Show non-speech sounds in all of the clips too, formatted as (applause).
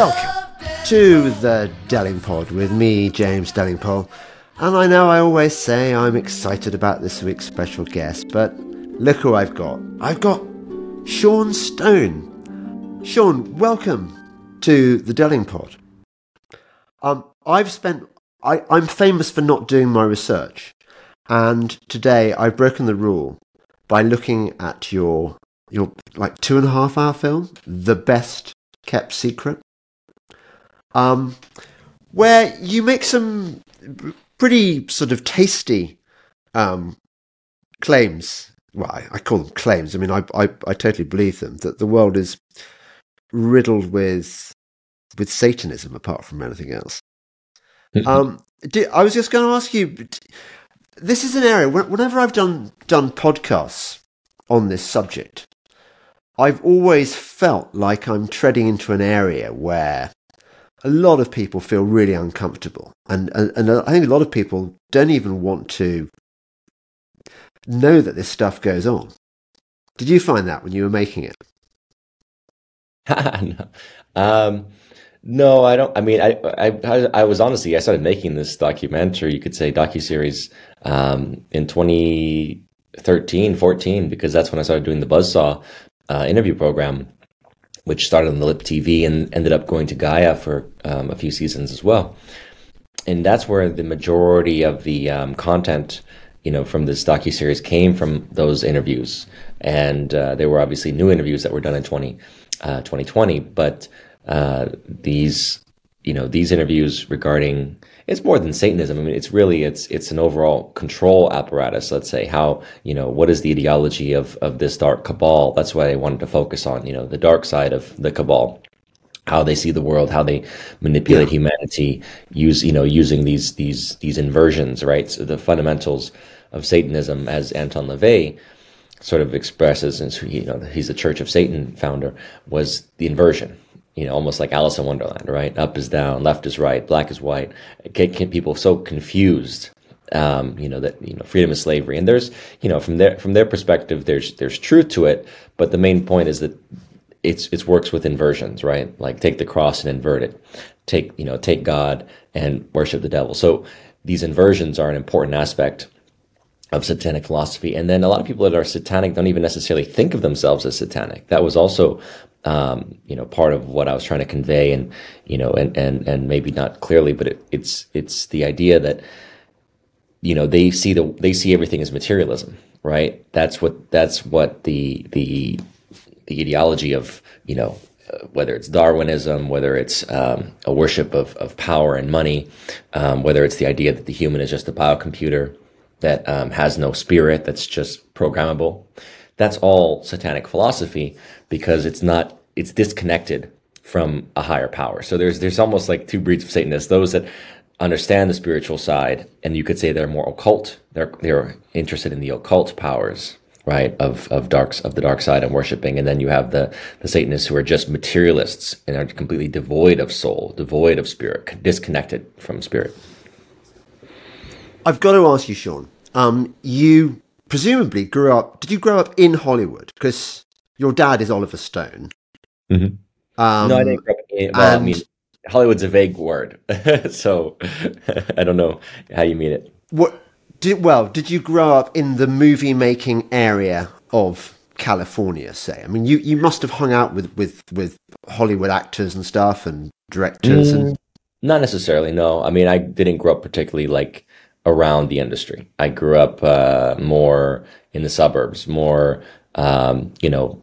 Welcome to the Delingpod with me, James Delingpole. And I know I always say I'm excited about this week's special guest, but look who I've got. I've got Sean Stone. Sean, welcome to the Delingpod. Um, I've spent. I, I'm famous for not doing my research, and today I've broken the rule by looking at your your like two and a half hour film, The Best Kept Secret, um, where you make some pretty sort of tasty um, claims. Well, I, I, call them claims. I mean, I, I, I totally believe them that the world is riddled with with Satanism, apart from anything else. Mm-hmm. Um, I was just going to ask you. This is an area. Whenever I've done done podcasts on this subject, I've always felt like I'm treading into an area where a lot of people feel really uncomfortable. And, and, and I think a lot of people don't even want to know that this stuff goes on. Did you find that when you were making it? (laughs) no. Um, no, I don't. I mean, I, I, I was honestly, I started making this documentary, you could say docu series, um, in 2013, 14, because that's when I started doing the Buzzsaw uh, interview program, which started on the Lip TV and ended up going to Gaia for um, a few seasons as well. And that's where the majority of the um, content, you know, from this docu series came from those interviews. And uh, there were obviously new interviews that were done in 20, uh, 2020, but uh, these, you know, these interviews regarding it's more than Satanism. I mean, it's really it's it's an overall control apparatus. Let's say how you know what is the ideology of of this dark cabal. That's why I wanted to focus on you know the dark side of the cabal, how they see the world, how they manipulate yeah. humanity, use you know using these these these inversions, right? So the fundamentals of Satanism, as Anton LaVey sort of expresses, and you know he's the Church of Satan founder, was the inversion you know, almost like Alice in Wonderland, right? Up is down, left is right, black is white. Get, get people so confused, um, you know, that you know, freedom is slavery. And there's, you know, from their from their perspective, there's there's truth to it, but the main point is that it's it works with inversions, right? Like take the cross and invert it, take you know, take God and worship the devil. So these inversions are an important aspect of satanic philosophy. And then a lot of people that are satanic don't even necessarily think of themselves as satanic. That was also um, you know, part of what I was trying to convey, and you know, and and and maybe not clearly, but it, it's it's the idea that you know they see the they see everything as materialism, right? That's what that's what the the the ideology of you know uh, whether it's Darwinism, whether it's um, a worship of, of power and money, um, whether it's the idea that the human is just a biocomputer that um, has no spirit, that's just programmable. That's all satanic philosophy because it's not it's disconnected from a higher power. So there's there's almost like two breeds of Satanists: those that understand the spiritual side, and you could say they're more occult. They're they're interested in the occult powers, right, of of darks of the dark side and worshiping. And then you have the the Satanists who are just materialists and are completely devoid of soul, devoid of spirit, disconnected from spirit. I've got to ask you, Sean. Um, you presumably grew up. Did you grow up in Hollywood? Because your dad is Oliver Stone. Mm-hmm. Um, no, I didn't grow up in, well, and, I mean, Hollywood's a vague word, (laughs) so (laughs) I don't know how you mean it. What? Did, well, did you grow up in the movie making area of California? Say, I mean, you, you must have hung out with, with, with Hollywood actors and stuff and directors. Mm, and not necessarily. No, I mean, I didn't grow up particularly like around the industry. I grew up uh, more in the suburbs, more um, you know,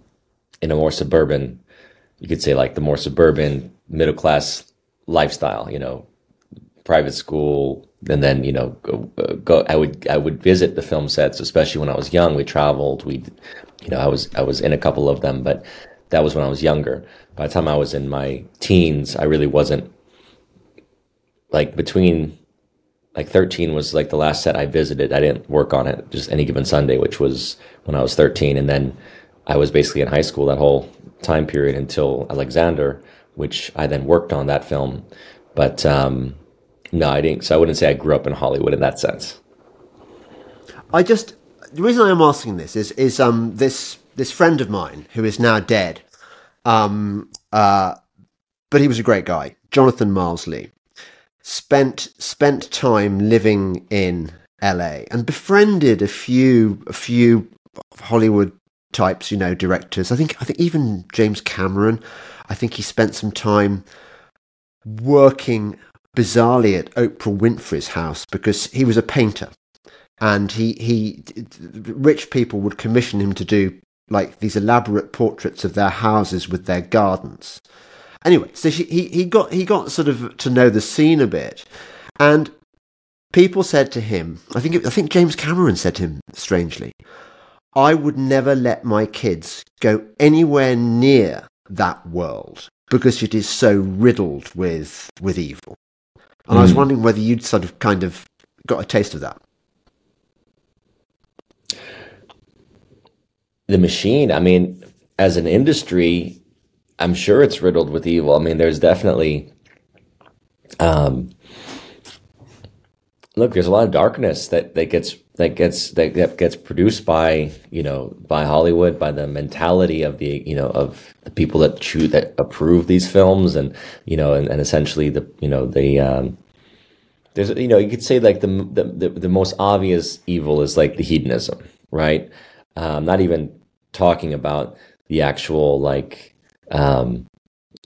in a more suburban, you could say like the more suburban middle class lifestyle, you know, private school, and then you know, go, go. I would I would visit the film sets, especially when I was young. We traveled. We, you know, I was I was in a couple of them, but that was when I was younger. By the time I was in my teens, I really wasn't like between like 13 was like the last set I visited. I didn't work on it just any given Sunday, which was when I was 13. And then I was basically in high school that whole time period until Alexander, which I then worked on that film. But um, no, I didn't. So I wouldn't say I grew up in Hollywood in that sense. I just the reason I'm asking this is is um this this friend of mine who is now dead, um uh but he was a great guy. Jonathan Miles Lee spent spent time living in LA and befriended a few a few Hollywood types, you know, directors. I think I think even James Cameron. I think he spent some time working bizarrely at Oprah Winfrey's house because he was a painter, and he he rich people would commission him to do like these elaborate portraits of their houses with their gardens. Anyway, so she, he he got he got sort of to know the scene a bit, and people said to him, I think I think James Cameron said to him strangely, I would never let my kids go anywhere near that world because it is so riddled with with evil. And mm. I was hmm. wondering whether you'd sort of kind of got a taste of that. The machine, I mean, as an industry, I'm sure it's riddled with evil. I mean, there's definitely um look, there's a lot of darkness that, that gets that gets that, gets produced by you know by Hollywood by the mentality of the you know of the people that choose that approve these films and you know and, and essentially the you know the um, there's you know you could say like the, the the, the most obvious evil is like the hedonism right um, not even talking about the actual like um,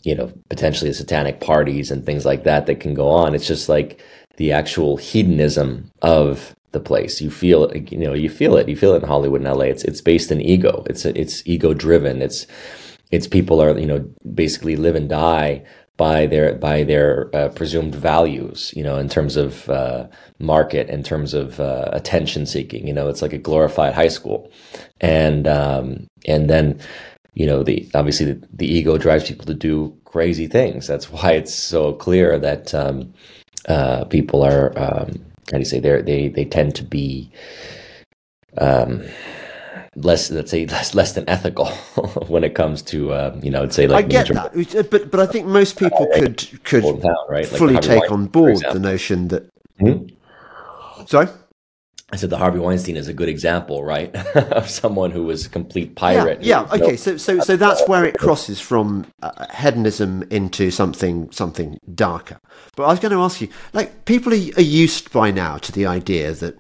you know potentially satanic parties and things like that that can go on it's just like the actual hedonism of the place. You feel it, you know, you feel it. You feel it in Hollywood and LA. It's it's based in ego. It's it's ego driven. It's it's people are you know basically live and die by their by their uh, presumed values. You know, in terms of uh, market, in terms of uh, attention seeking. You know, it's like a glorified high school, and um, and then you know the obviously the, the ego drives people to do crazy things. That's why it's so clear that um, uh, people are um, how do you say they they they tend to be um, less let's say (laughs) less less than ethical (laughs) when it comes to uh, you know I'd say like I get that but but I think most people could could town, right? fully like take on board the notion that hmm? sorry I said the Harvey Weinstein is a good example, right, (laughs) of someone who was a complete pirate. Yeah, yeah. okay. So, so, so that's where it crosses from uh, hedonism into something, something darker. But I was going to ask you, like, people are, are used by now to the idea that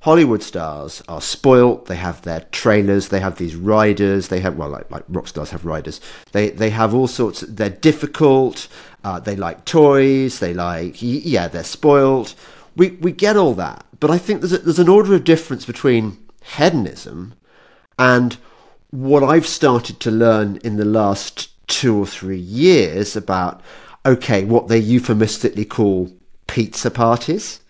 Hollywood stars are spoilt. They have their trailers. They have these riders. They have well, like like rock stars have riders. They they have all sorts. They're difficult. Uh, they like toys. They like yeah. They're spoilt. We we get all that but I think there's, a, there's an order of difference between hedonism and what I've started to learn in the last two or three years about, okay, what they euphemistically call pizza parties,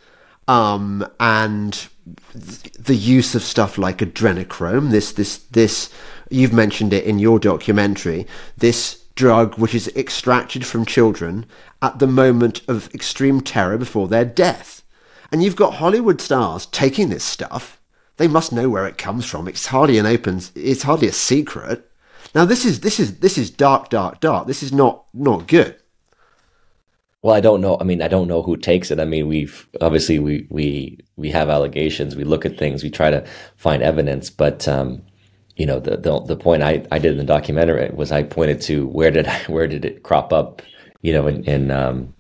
um, and the use of stuff like adrenochrome. This, this, this. You've mentioned it in your documentary. This drug, which is extracted from children at the moment of extreme terror before their death. And you've got Hollywood stars taking this stuff. They must know where it comes from. It's hardly an open. It's hardly a secret. Now this is this is this is dark, dark, dark. This is not not good. Well, I don't know. I mean, I don't know who takes it. I mean, we've obviously we we we have allegations. We look at things. We try to find evidence, but um, you know, the, the the point I I did in the documentary was I pointed to where did I, (laughs) where did it crop up? You know, in in um,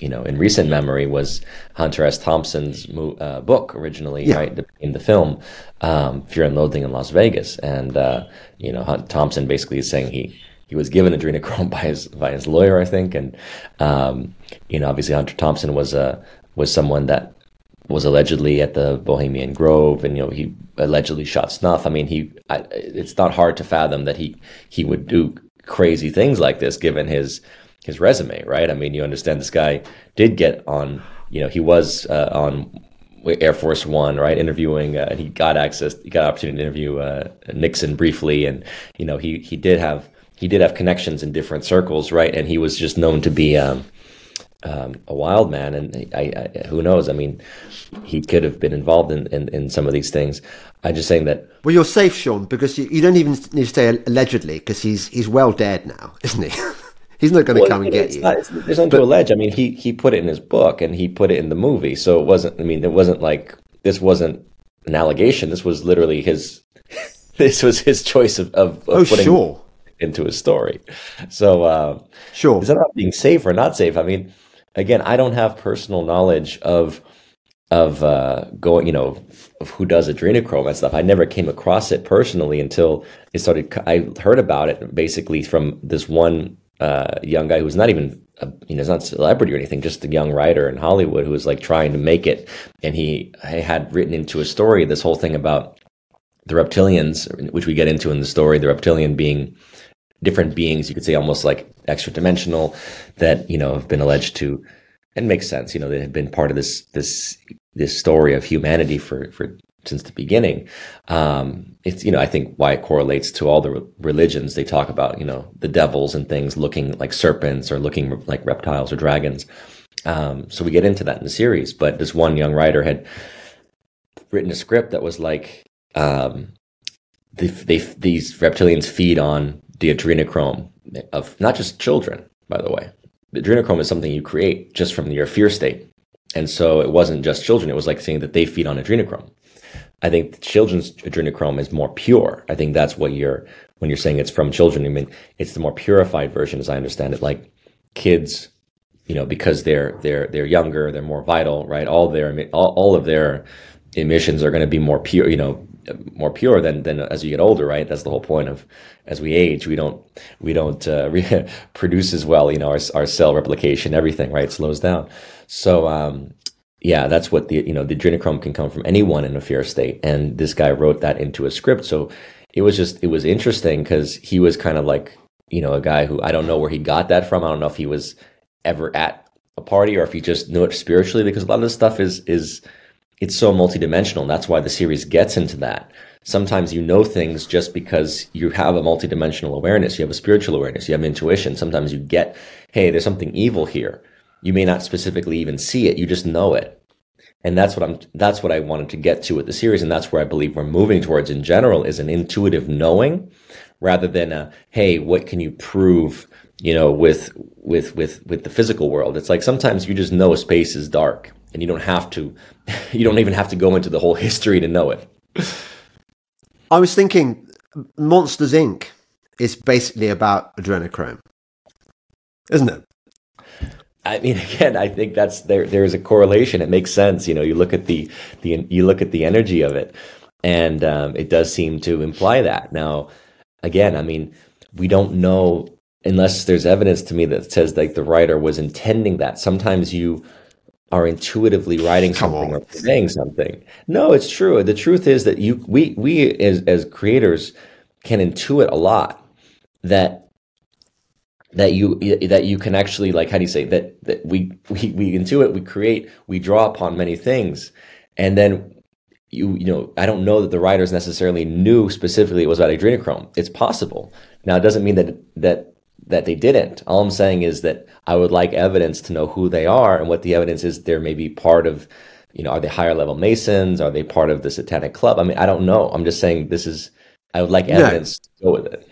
you know, in recent memory was Hunter S. Thompson's uh, book originally, yeah. right, in the film, um, Fear and Loathing in Las Vegas. And, uh, you know, Hunt- Thompson basically is saying he, he was given adrenochrome (laughs) by his, by his lawyer, I think. And, um, you know, obviously Hunter Thompson was, a, was someone that was allegedly at the Bohemian Grove and, you know, he allegedly shot snuff. I mean, he, I, it's not hard to fathom that he, he would do crazy things like this given his, his resume, right? I mean, you understand this guy did get on, you know, he was uh, on Air Force One, right? Interviewing, uh, and he got access, he got opportunity to interview uh, Nixon briefly, and you know, he he did have he did have connections in different circles, right? And he was just known to be um, um, a wild man, and I, I, who knows? I mean, he could have been involved in, in, in, some of these things. I'm just saying that. Well, you're safe, Sean, because you, you don't even need to say allegedly, because he's he's well dead now, isn't he? (laughs) He's not going to well, come and get you. Not, there's nothing to allege. I mean, he he put it in his book and he put it in the movie, so it wasn't. I mean, it wasn't like this wasn't an allegation. This was literally his. (laughs) this was his choice of of, of oh, putting sure. into his story. So, uh, sure, is that about being safe or not safe? I mean, again, I don't have personal knowledge of of uh, going, you know, of who does adrenochrome and stuff. I never came across it personally until it started. I heard about it basically from this one uh, young guy who's not even, a, you know, not a celebrity or anything, just a young writer in Hollywood who was like trying to make it, and he, he had written into a story this whole thing about the reptilians, which we get into in the story. The reptilian being different beings, you could say almost like extra dimensional, that you know have been alleged to and makes sense. You know, they have been part of this this this story of humanity for for since the beginning. Um, it's you know I think why it correlates to all the re- religions. They talk about you know the devils and things looking like serpents or looking like reptiles or dragons. Um, so we get into that in the series. But this one young writer had written a script that was like um, they, they, these reptilians feed on the adrenochrome of not just children, by the way. The adrenochrome is something you create just from your fear state. And so it wasn't just children. It was like saying that they feed on adrenochrome. I think children's adrenochrome is more pure. I think that's what you're when you're saying it's from children. I mean, it's the more purified version, as I understand it. Like kids, you know, because they're they're they're younger, they're more vital, right? All their all, all of their emissions are going to be more pure, you know, more pure than than as you get older, right? That's the whole point of as we age, we don't we don't uh, (laughs) re- produce as well, you know, our our cell replication, everything, right, slows down. So um, yeah, that's what the you know the adrenochrome can come from anyone in a fear state, and this guy wrote that into a script. So it was just it was interesting because he was kind of like you know a guy who I don't know where he got that from. I don't know if he was ever at a party or if he just knew it spiritually because a lot of this stuff is is it's so multidimensional. That's why the series gets into that. Sometimes you know things just because you have a multidimensional awareness. You have a spiritual awareness. You have intuition. Sometimes you get, hey, there's something evil here. You may not specifically even see it. You just know it. And that's what I'm, that's what I wanted to get to with the series. And that's where I believe we're moving towards in general is an intuitive knowing rather than a, hey, what can you prove? you know with with with with the physical world it's like sometimes you just know a space is dark and you don't have to (laughs) you don't even have to go into the whole history to know it i was thinking monsters inc is basically about adrenochrome isn't it I mean, (laughs) again, I think that's there. There is a correlation. It makes sense. You know, you look at the the you look at the energy of it, and um, it does seem to imply that. Now, again, I mean, we don't know unless there's evidence to me that says like the writer was intending that. Sometimes you are intuitively writing something or saying something. No, it's true. The truth is that you we we as as creators can intuit a lot that that you that you can actually like how do you say that that we we we intuit, we create, we draw upon many things, and then you you know I don't know that the writers necessarily knew specifically it was about adrenochrome. It's possible. Now it doesn't mean that that that they didn't. All I'm saying is that I would like evidence to know who they are and what the evidence is. They're maybe part of, you know, are they higher level Masons? Are they part of the Satanic Club? I mean, I don't know. I'm just saying this is. I would like evidence no. to go with it.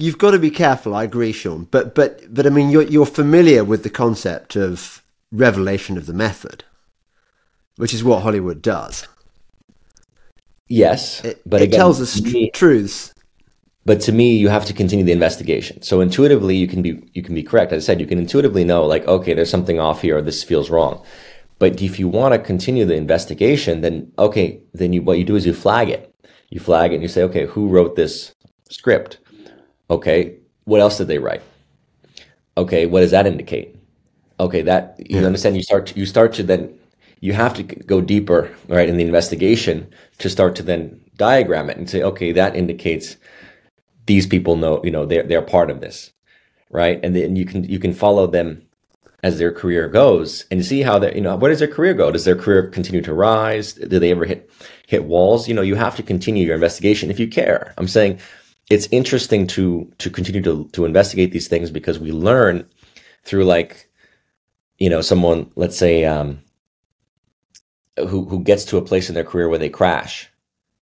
You've got to be careful. I agree, Sean. But but but I mean, you're you're familiar with the concept of revelation of the method, which is what Hollywood does. Yes, it, but it again, tells us me, truths but to me you have to continue the investigation so intuitively you can be you can be correct as i said you can intuitively know like okay there's something off here or this feels wrong but if you want to continue the investigation then okay then you what you do is you flag it you flag it and you say okay who wrote this script okay what else did they write? Okay what does that indicate? Okay that you yeah. understand you start to, you start to then you have to go deeper right in the investigation to start to then diagram it and say okay that indicates these people know, you know, they're they're part of this, right? And then you can you can follow them as their career goes and see how they you know where does their career go? Does their career continue to rise? Do they ever hit hit walls? You know you have to continue your investigation if you care. I'm saying it's interesting to to continue to to investigate these things because we learn through like you know someone let's say um who who gets to a place in their career where they crash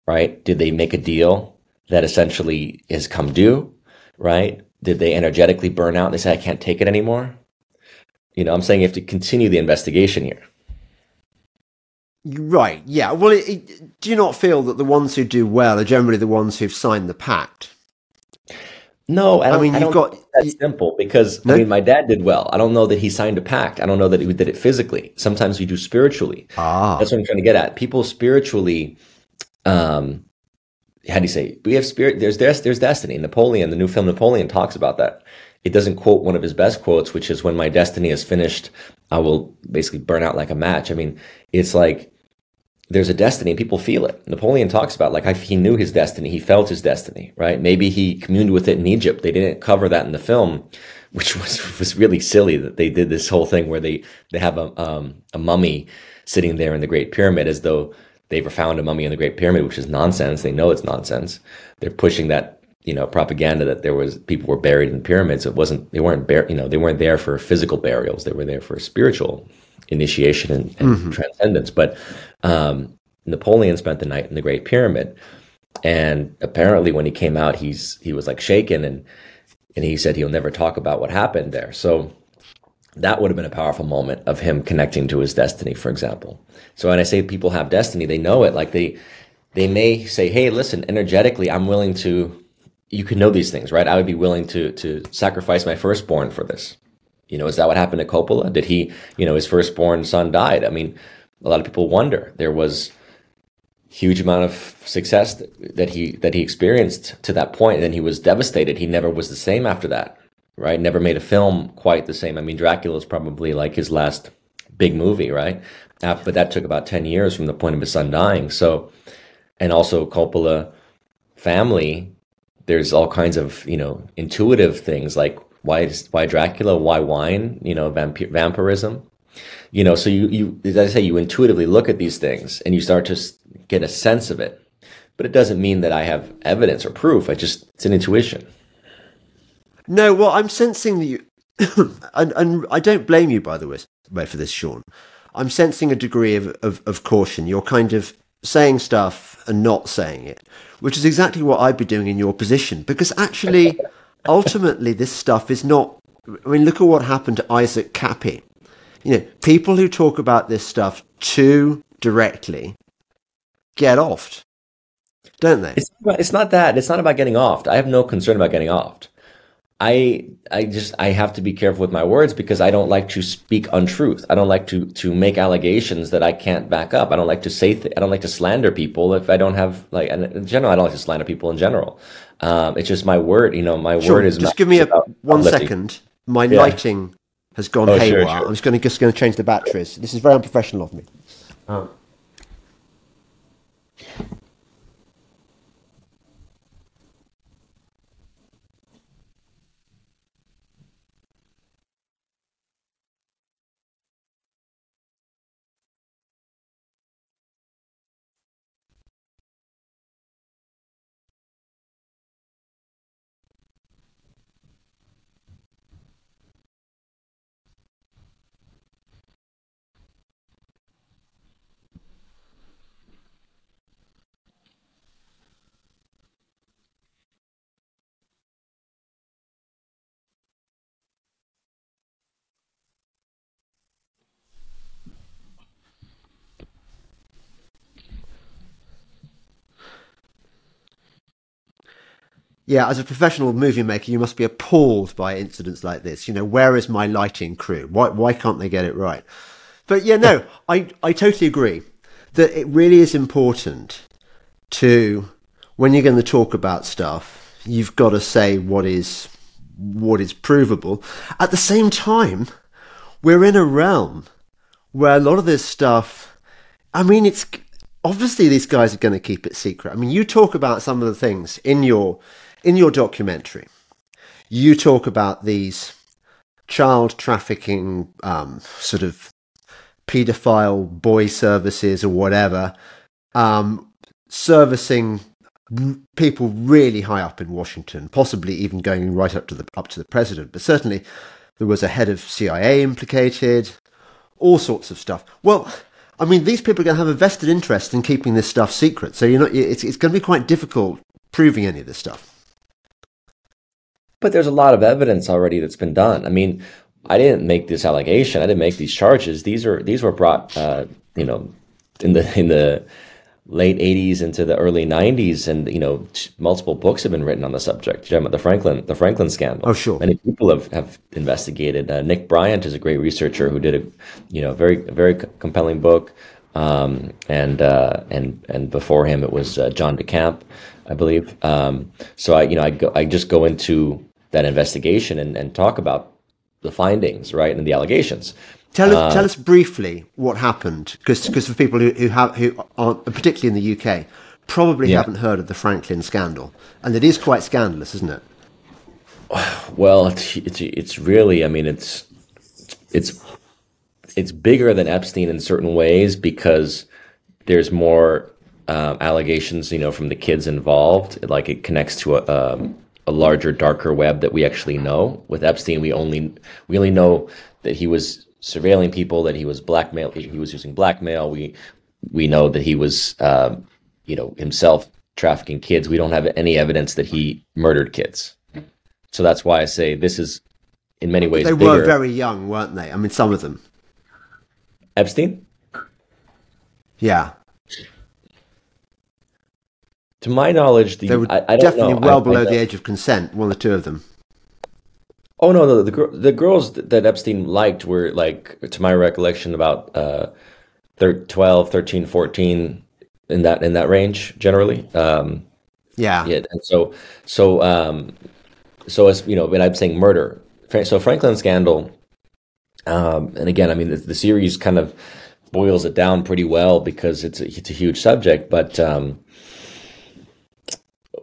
right did they make a deal that essentially has come due, right? Did they energetically burn out and they say, I can't take it anymore? You know, I'm saying you have to continue the investigation here. Right, yeah. Well, it, it, do you not feel that the ones who do well are generally the ones who've signed the pact? No, I, I mean, I you've got- that's simple because No? I mean, my dad did well. I don't know that he signed a pact. I don't know that he did it physically. Sometimes we do spiritually. Ah, That's what I'm trying to get at. People spiritually, um, how do you say? We have spirit. There's there's there's destiny. Napoleon, the new film Napoleon, talks about that. It doesn't quote one of his best quotes, which is "When my destiny is finished, I will basically burn out like a match." I mean, it's like there's a destiny and people feel it. Napoleon talks about like he knew his destiny, he felt his destiny, right? Maybe he communed with it in Egypt. They didn't cover that in the film, (laughs) which was was really silly that they did this whole thing where they they have a um, a mummy sitting there in the Great Pyramid as though they've found a mummy in the Great Pyramid, which is nonsense. They know it's nonsense. They're pushing that you know propaganda that there was people were buried in pyramids. It wasn't they weren't bur- you know they weren't there for physical burials. They were there for spiritual initiation and, and transcendence. But um, Napoleon spent the night in the Great Pyramid, and apparently when he came out, he's he was like shaken and and he said he'll never talk about what happened there. So that would have been a powerful moment of him connecting to his destiny, for example. So when I say people have destiny, they know it. Like they they may say, "Hey, listen, energetically, I'm willing to." You can know these things, right? I would be willing to to sacrifice my firstborn for this. You know, is that what happened to Coppola? Did he, you know, his firstborn son died? I mean, a lot of people wonder. There was huge amount of success that, he that he experienced to that point, and then he was devastated. He never was the same after that, right? Never made a film quite the same. I mean, Dracula is probably like his last big movie, right? Uh, but that took about ten years from the point of his son dying. So, and also Coppola family. There's all kinds of you know intuitive things like why why Dracula, why wine, you know, vampir- vampirism you know so you you as i say you intuitively look at these things and you start to get a sense of it but it doesn't mean that i have evidence or proof i just it's an intuition no. Well, I'm sensing that you, (coughs) and and I don't blame you by the way for this, Sean. I'm sensing a degree of, of, of caution. You're kind of saying stuff and not saying it, which is exactly what I'd be doing in your position. Because actually, (laughs) ultimately, this stuff is not. I mean, look at what happened to Isaac Kappy. You know, people who talk about this stuff too directly get offed, don't they? it's not, it's not that it's not about getting offed. i have no concern about getting offed. i i just i have to be careful with my words because i don't like to speak untruth i don't like to to make allegations that i can't back up i don't like to say th- i don't like to slander people if i don't have like and in general i don't like to slander people in general um, it's just my word you know my Sure, word is just give me a one uplifting. second. My lighting has gone Oh, haywire. sure. I'm just going to just going to change the batteries. This is very unprofessional of me. Oh. Yeah, as a professional movie maker, you must be appalled by incidents like this. You know, where is my lighting crew? Why why can't they get it right? But yeah, no, (laughs) I I totally agree that it really is important to when you're going to talk about stuff, you've got to say what is what is provable. At the same time, we're in a realm where a lot of this stuff I mean, it's obviously these guys are going to keep it secret. I mean, you talk about some of the things in your in your documentary. You talk about these child trafficking, um, sort of paedophile boy services or whatever, um, servicing people really high up in Washington, possibly even going right up to the up to the president. But certainly, there was a head of CIA implicated, all sorts of stuff. Well, I mean, these people are going to have a vested interest in keeping this stuff secret. So you're not. It's it's going to be quite difficult proving any of this stuff. But there's a lot of evidence already that's been done. I mean, I didn't make this allegation. I didn't make these charges. These are these were brought, uh, you know, in the in the late 80s into the early 90s and you know multiple books have been written on the subject. You're talking about the franklin the franklin scandal. Oh sure. Many people have, have investigated. Uh, nick bryant is a great researcher who did a you know very very compelling book. Um, and uh, and and before him it was uh, john decamp i believe. Um, so i you know i go i just go into that investigation and, and talk about the findings right and the allegations Tell us, uh, tell us briefly what happened, because for people who, who have who are particularly in the UK probably yeah. haven't heard of the Franklin scandal, and it is quite scandalous, isn't it? Well, it's it's, it's really, I mean, it's it's it's bigger than Epstein in certain ways because there's more um, allegations, you know, from the kids involved. Like it connects to a, um, a larger, darker web that we actually know. With Epstein, we only we only know that he was surveilling people, that he was blackmail. He was using blackmail. We we know that he was, uh, you know, himself trafficking kids. We don't have any evidence that he murdered kids. So that's why I say this is, in many ways, they bigger. were very young, weren't they? I mean, some of them. Epstein. Yeah. To my knowledge, the, they were I, I definitely know. well I, below the age of consent. One or two of them. Oh no, the the, the girls that Epstein liked were like, to my recollection, about uh, 12, 13, 14 in that in that range generally. Um, yeah, yeah, and so so um, so as you know, when I'm saying murder, so Franklin scandal, um, and again, I mean the, the, series kind of boils it down pretty well because it's a, it's a huge subject, but um,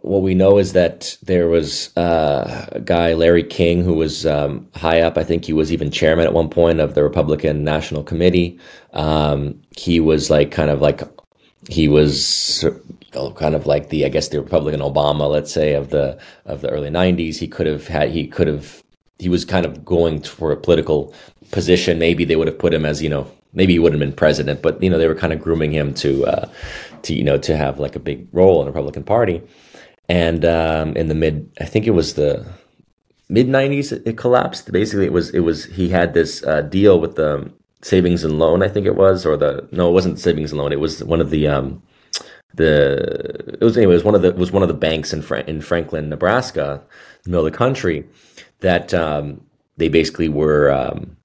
what we know is that there was uh, a guy, Larry King, who was um, high up. I think he was even chairman at one point of the Republican National Committee. Um, he was like kind of like he was kind of like the I guess the Republican Obama, let's say, of the of the early '90s. He could have had he could have he was kind of going for a political position. Maybe they would have put him as you know maybe he wouldn't have been president, but you know they were kind of grooming him to uh, to you know to have like a big role in the Republican Party and um, in the mid, I think it was the mid '90s, it, collapsed. Basically, it was it was he had this uh, deal with the savings and loan, I think it was, or the no, it wasn't savings and loan. It was one of the um, the it was anyway. It was one of the was one of the banks in Fra- in Franklin, Nebraska, the middle of the country, that um, they basically were um,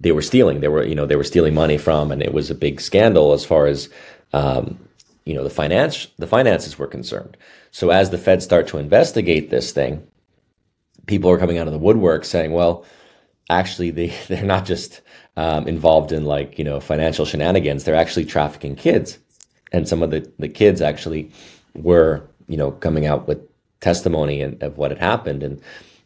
they were stealing. They were you know they were stealing money from, and it was a big scandal as far as um, you know the finance the finances were concerned. So as the Fed start to investigate this thing, people are coming out of the woodwork saying, well, actually they (laughs) they're not just um, involved in like you know financial shenanigans; they're actually trafficking kids, and some of the the kids actually were you know coming out with testimony and, of what had happened, and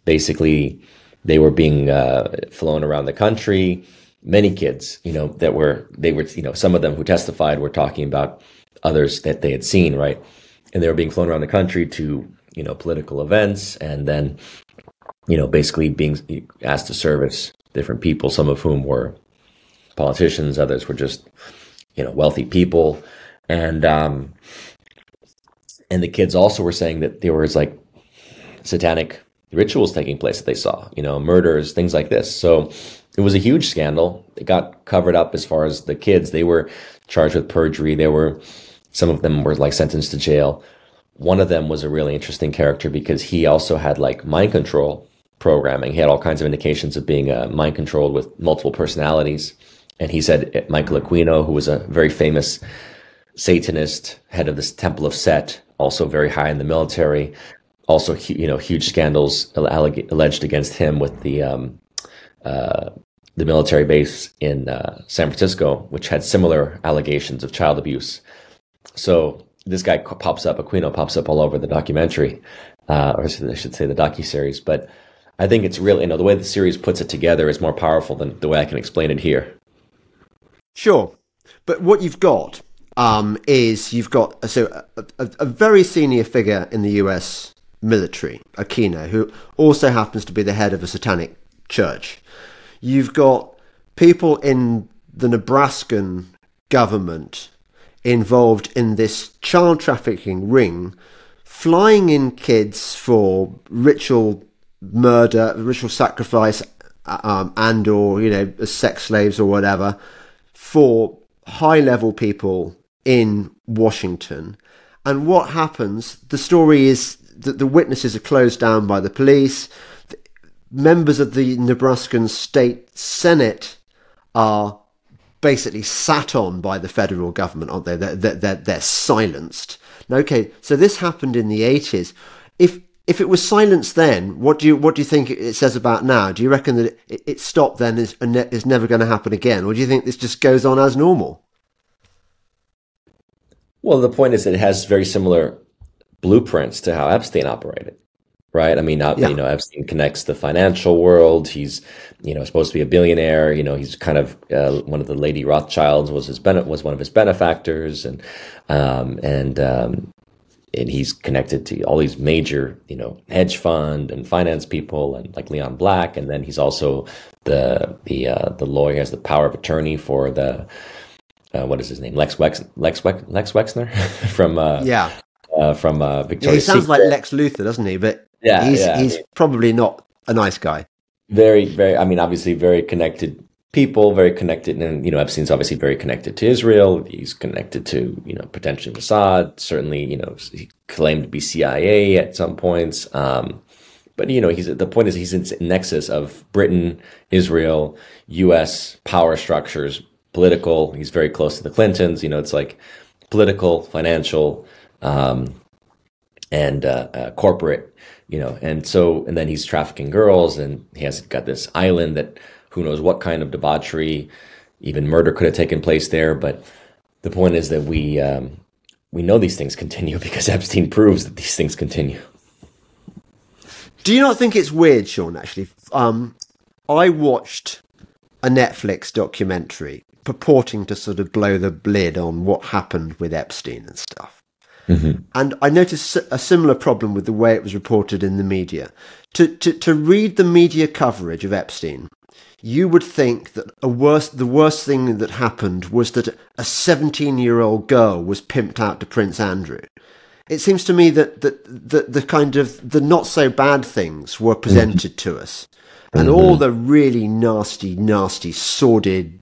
basically they were being uh, flown around the country. Many kids, you know, that were they were you know some of them who testified were talking about others that they had seen, right? And they were being flown around the country to, you know, political events and then, you know, basically being asked to service different people, some of whom were politicians, others were just, you know, wealthy people. And, um, and the kids also were saying that there was like satanic rituals taking place that they saw, you know, murders, things like this. So it was a huge scandal. It got covered up as far as the kids. They were charged with perjury. They were some of them were like sentenced to jail. One of them was a really interesting character because he also had like mind control programming. He had all kinds of indications of being uh, mind controlled with multiple personalities. And he said uh, Michael Aquino, who was a very famous Satanist, head of this Temple of Set, also very high in the military, also you know huge scandals alleged against him with the um, uh, the military base in uh, San Francisco, which had similar allegations of child abuse. So this guy pops up, Aquino pops up all over the documentary, uh, or I should say the docu series. But I think it's really, you know, the way the series puts it together is more powerful than the way I can explain it here. Sure, but what you've got um, is you've got so a, a, a, very senior figure in the U.S. military, Aquino, who also happens to be the head of a satanic church. You've got people in the Nebraskan government involved in this child trafficking ring, flying in kids for ritual murder, ritual sacrifice, um, and or you know sex slaves or whatever, for high level people in Washington. And what happens? The story is that the witnesses are closed down by the police. Members of the Nebraskan state senate are basically sat on by the federal government, aren't they? They're, they're, they're silenced. Okay, so this happened in the 80s. If if it was silenced then, what do you what do you think it says about now? Do you reckon that it, it stopped then is, is never going to happen again, or do you think this just goes on as normal? Well, the point is it has very similar blueprints to how Epstein operated, right? I mean, not, yeah. you know, Epstein connects the financial world. He's, you know, supposed to be a billionaire. You know, he's kind of uh, one of the Lady Rothschilds was his was one of his benefactors, and um, and um, and he's connected to all these major, you know, hedge fund and finance people, and like Leon Black, and then he's also the the uh, the lawyer has the power of attorney for the uh, what is his name Lex Wex Lex Wex Lex Wexner (laughs) from uh, yeah uh, from uh, Victoria. Yeah, he sounds Secret. like Lex Luthor, doesn't he? But yeah, he's yeah. he's probably not a nice guy. Very, very. I mean, obviously, very connected people, very connected, and you know, Epstein's obviously very connected to Israel. He's connected to you know potentially Mossad. Certainly, you know, he claimed to be CIA at some points. Um, but you know, he's the point is he's in nexus of Britain, Israel, U.S. power structures, political. He's very close to the Clintons. You know, it's like political, financial, um, and uh, uh, corporate. You know, and so and then he's trafficking girls, and he has got this island that who knows what kind of debauchery, even murder could have taken place there. But the point is that we um, we know these things continue (laughs) because Epstein proves that these things continue. Do you not think it's weird, Sean? Actually, um, I watched a Netflix documentary purporting to sort of blow the lid on what happened with Epstein and stuff. Mm-hmm. And I noticed a similar problem with the way it was reported in the media. To, to, to read the media coverage of Epstein, you would think that a worse, the worst thing that happened was that a 17 year old girl was pimped out to Prince Andrew. It seems to me that, that, that the kind of the not so bad things were presented mm-hmm. to us. And mm-hmm. all the really nasty, nasty, sordid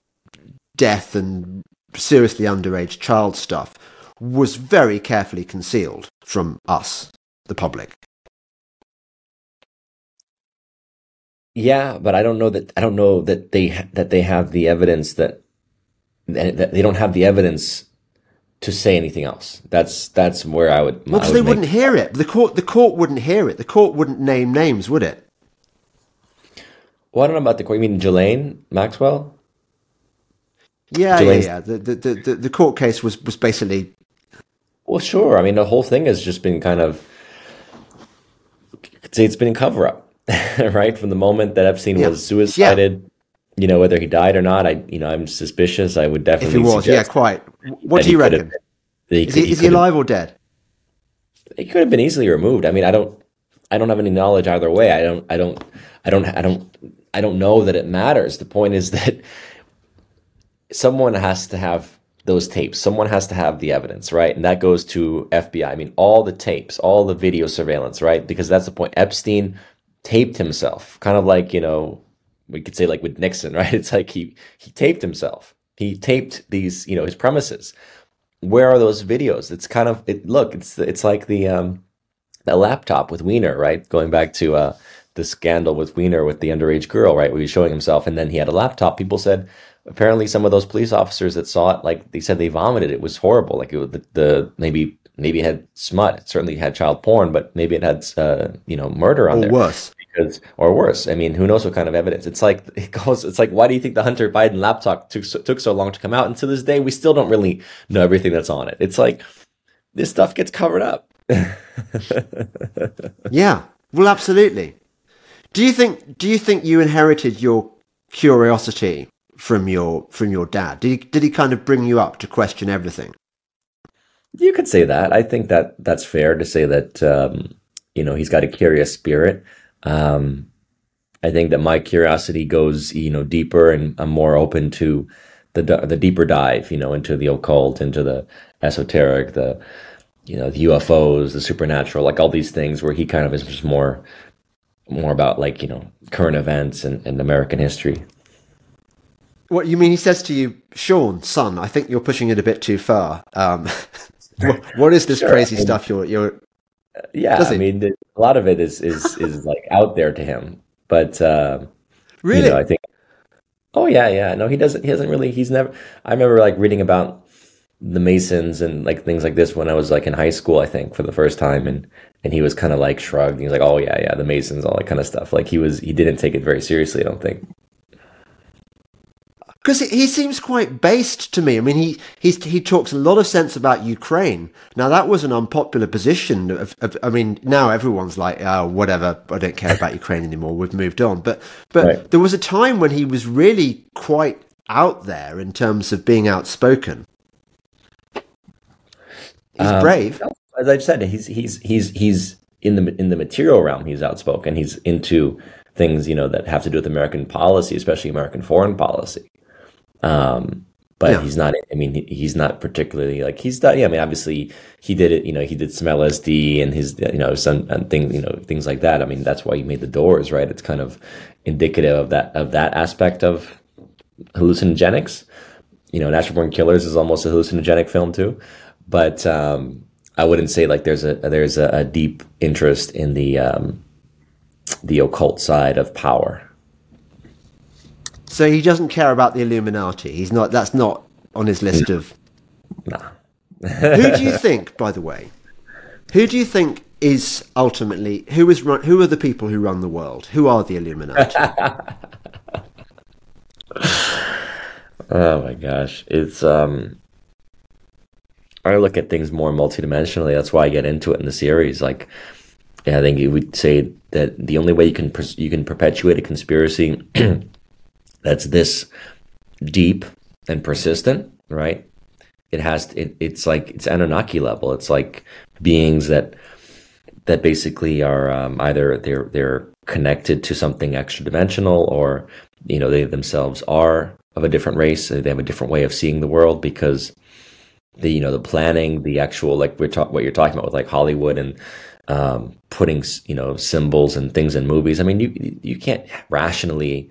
death and seriously underage child stuff was very carefully concealed from us, the public. Yeah, but I don't know that I don't know that they that they have the evidence that that they don't have the evidence to say anything else. That's that's where I would. Well, because they make... wouldn't hear it. The court the court wouldn't hear it. The court wouldn't name names, would it? Well, I don't know about the court. You mean Ghislaine Maxwell? Yeah, yeah, yeah. The, the the the court case was was basically well, sure. I mean, the whole thing has just been kind of, say it's been a cover up, (laughs) right? From the moment that Epstein yeah. was suicided, yeah. you know, whether he died or not, I, you know, I'm suspicious. I would definitely. If he was, yeah, quite. What do you reckon? He is he, he, is he alive or dead? He could have been easily removed. I mean, I don't, I don't have any knowledge either way. I don't, I don't, I don't, I don't, I don't know that it matters. The point is that someone has to have those tapes. Someone has to have the evidence, right? And that goes to FBI. I mean, all the tapes, all the video surveillance, right? Because that's the point. Epstein taped himself, kind of like, you know, we could say like with Nixon, (laughs) right? It's like he he taped himself. He taped these, you know, his premises. Where are those videos? It's kind of it look, it's it's like the um the laptop with Weiner, right? Going back to uh the scandal with Weiner with the underage girl, right? Where he was showing himself and then he had a laptop. People said, apparently some of those police officers that saw it, like they said they vomited. It was horrible. Like it, the, the maybe maybe it had smut. It certainly had child porn, but maybe it had uh, you know murder on or there. Worse. Because, or worse. I mean, who knows what kind of evidence? It's like (laughs) it goes. It's like, why do you think the Hunter Biden laptop took so, took so long to come out? And to this day, we still don't really know everything that's on it. It's like this stuff gets covered up. (laughs) yeah. Well, absolutely. Do you think? Do you think you inherited your curiosity from your from your dad? Did he did he kind of bring you up to question everything? You could say that. I think that that's fair to say that um, you know he's got a curious spirit. Um, I think that my curiosity goes you know deeper, and I'm more open to the the deeper dive, you know, into the occult, into the esoteric, the you know the UFOs, the supernatural, like all these things, where he kind of is just more more about like you know current events and, and American history. What you mean? He says to you, Sean, son, I think you're pushing it a bit too far. Um, (laughs) what, what is this Sure, crazy I mean- stuff you're you're? Yeah, Does I mean, the, a lot of it is is is like out there to him, but uh, Really? you know, I think. Oh yeah, yeah. No, he doesn't. He doesn't really. He's never. I remember like reading about the Masons and like things like this when I was like in high school. I think for the first time, and and he was kind of like shrugged. He was like, "Oh yeah, yeah, the Masons, all that kind of stuff." Like he was. He didn't take it very seriously. I don't think. Because he seems quite based to me. I mean, he he's, he talks a lot of sense about Ukraine. Now that was an unpopular position. Of, of, I mean, now everyone's like, oh, whatever. I don't care about Ukraine anymore. We've moved on. But but Right. there was a time when he was really quite out there in terms of being outspoken. He's Um, brave. As I said, he's he's he's he's in the in the material realm. He's outspoken. He's into things you know that have to do with American policy, especially American foreign policy. Um, but Yeah. he's not. I mean, he's not particularly like he's done. Yeah, I mean, obviously he did it. You know, he did some LSD and his you know some and things you know things like that. I mean, that's why he made the Doors, right? It's kind of indicative of that of that aspect of hallucinogenics. You know, Natural Born Killers is almost a hallucinogenic film too, but um, I wouldn't say like there's a there's a, a deep interest in the um, the occult side of power. So he doesn't care about the Illuminati. He's not. That's not on his list of. Nah. Who do you (laughs) think, by the way? Who do you think is ultimately who is run, who are the people who run the world? Who are the Illuminati? (laughs) Oh my gosh, it's um. I look at things more multidimensionally. That's why I get into it in the series. Like, yeah, I think you would say that the only way you can you can perpetuate a conspiracy (clears throat) that's this deep and persistent, right? It has it, it's like it's Anunnaki level. It's like beings that that basically are um, either they're they're connected to something extra dimensional or you know they themselves are of a different race they have a different way of seeing the world because the you know the planning the actual like we're talking what you're talking about with like hollywood and um, putting you know symbols and things in movies i mean you you can't rationally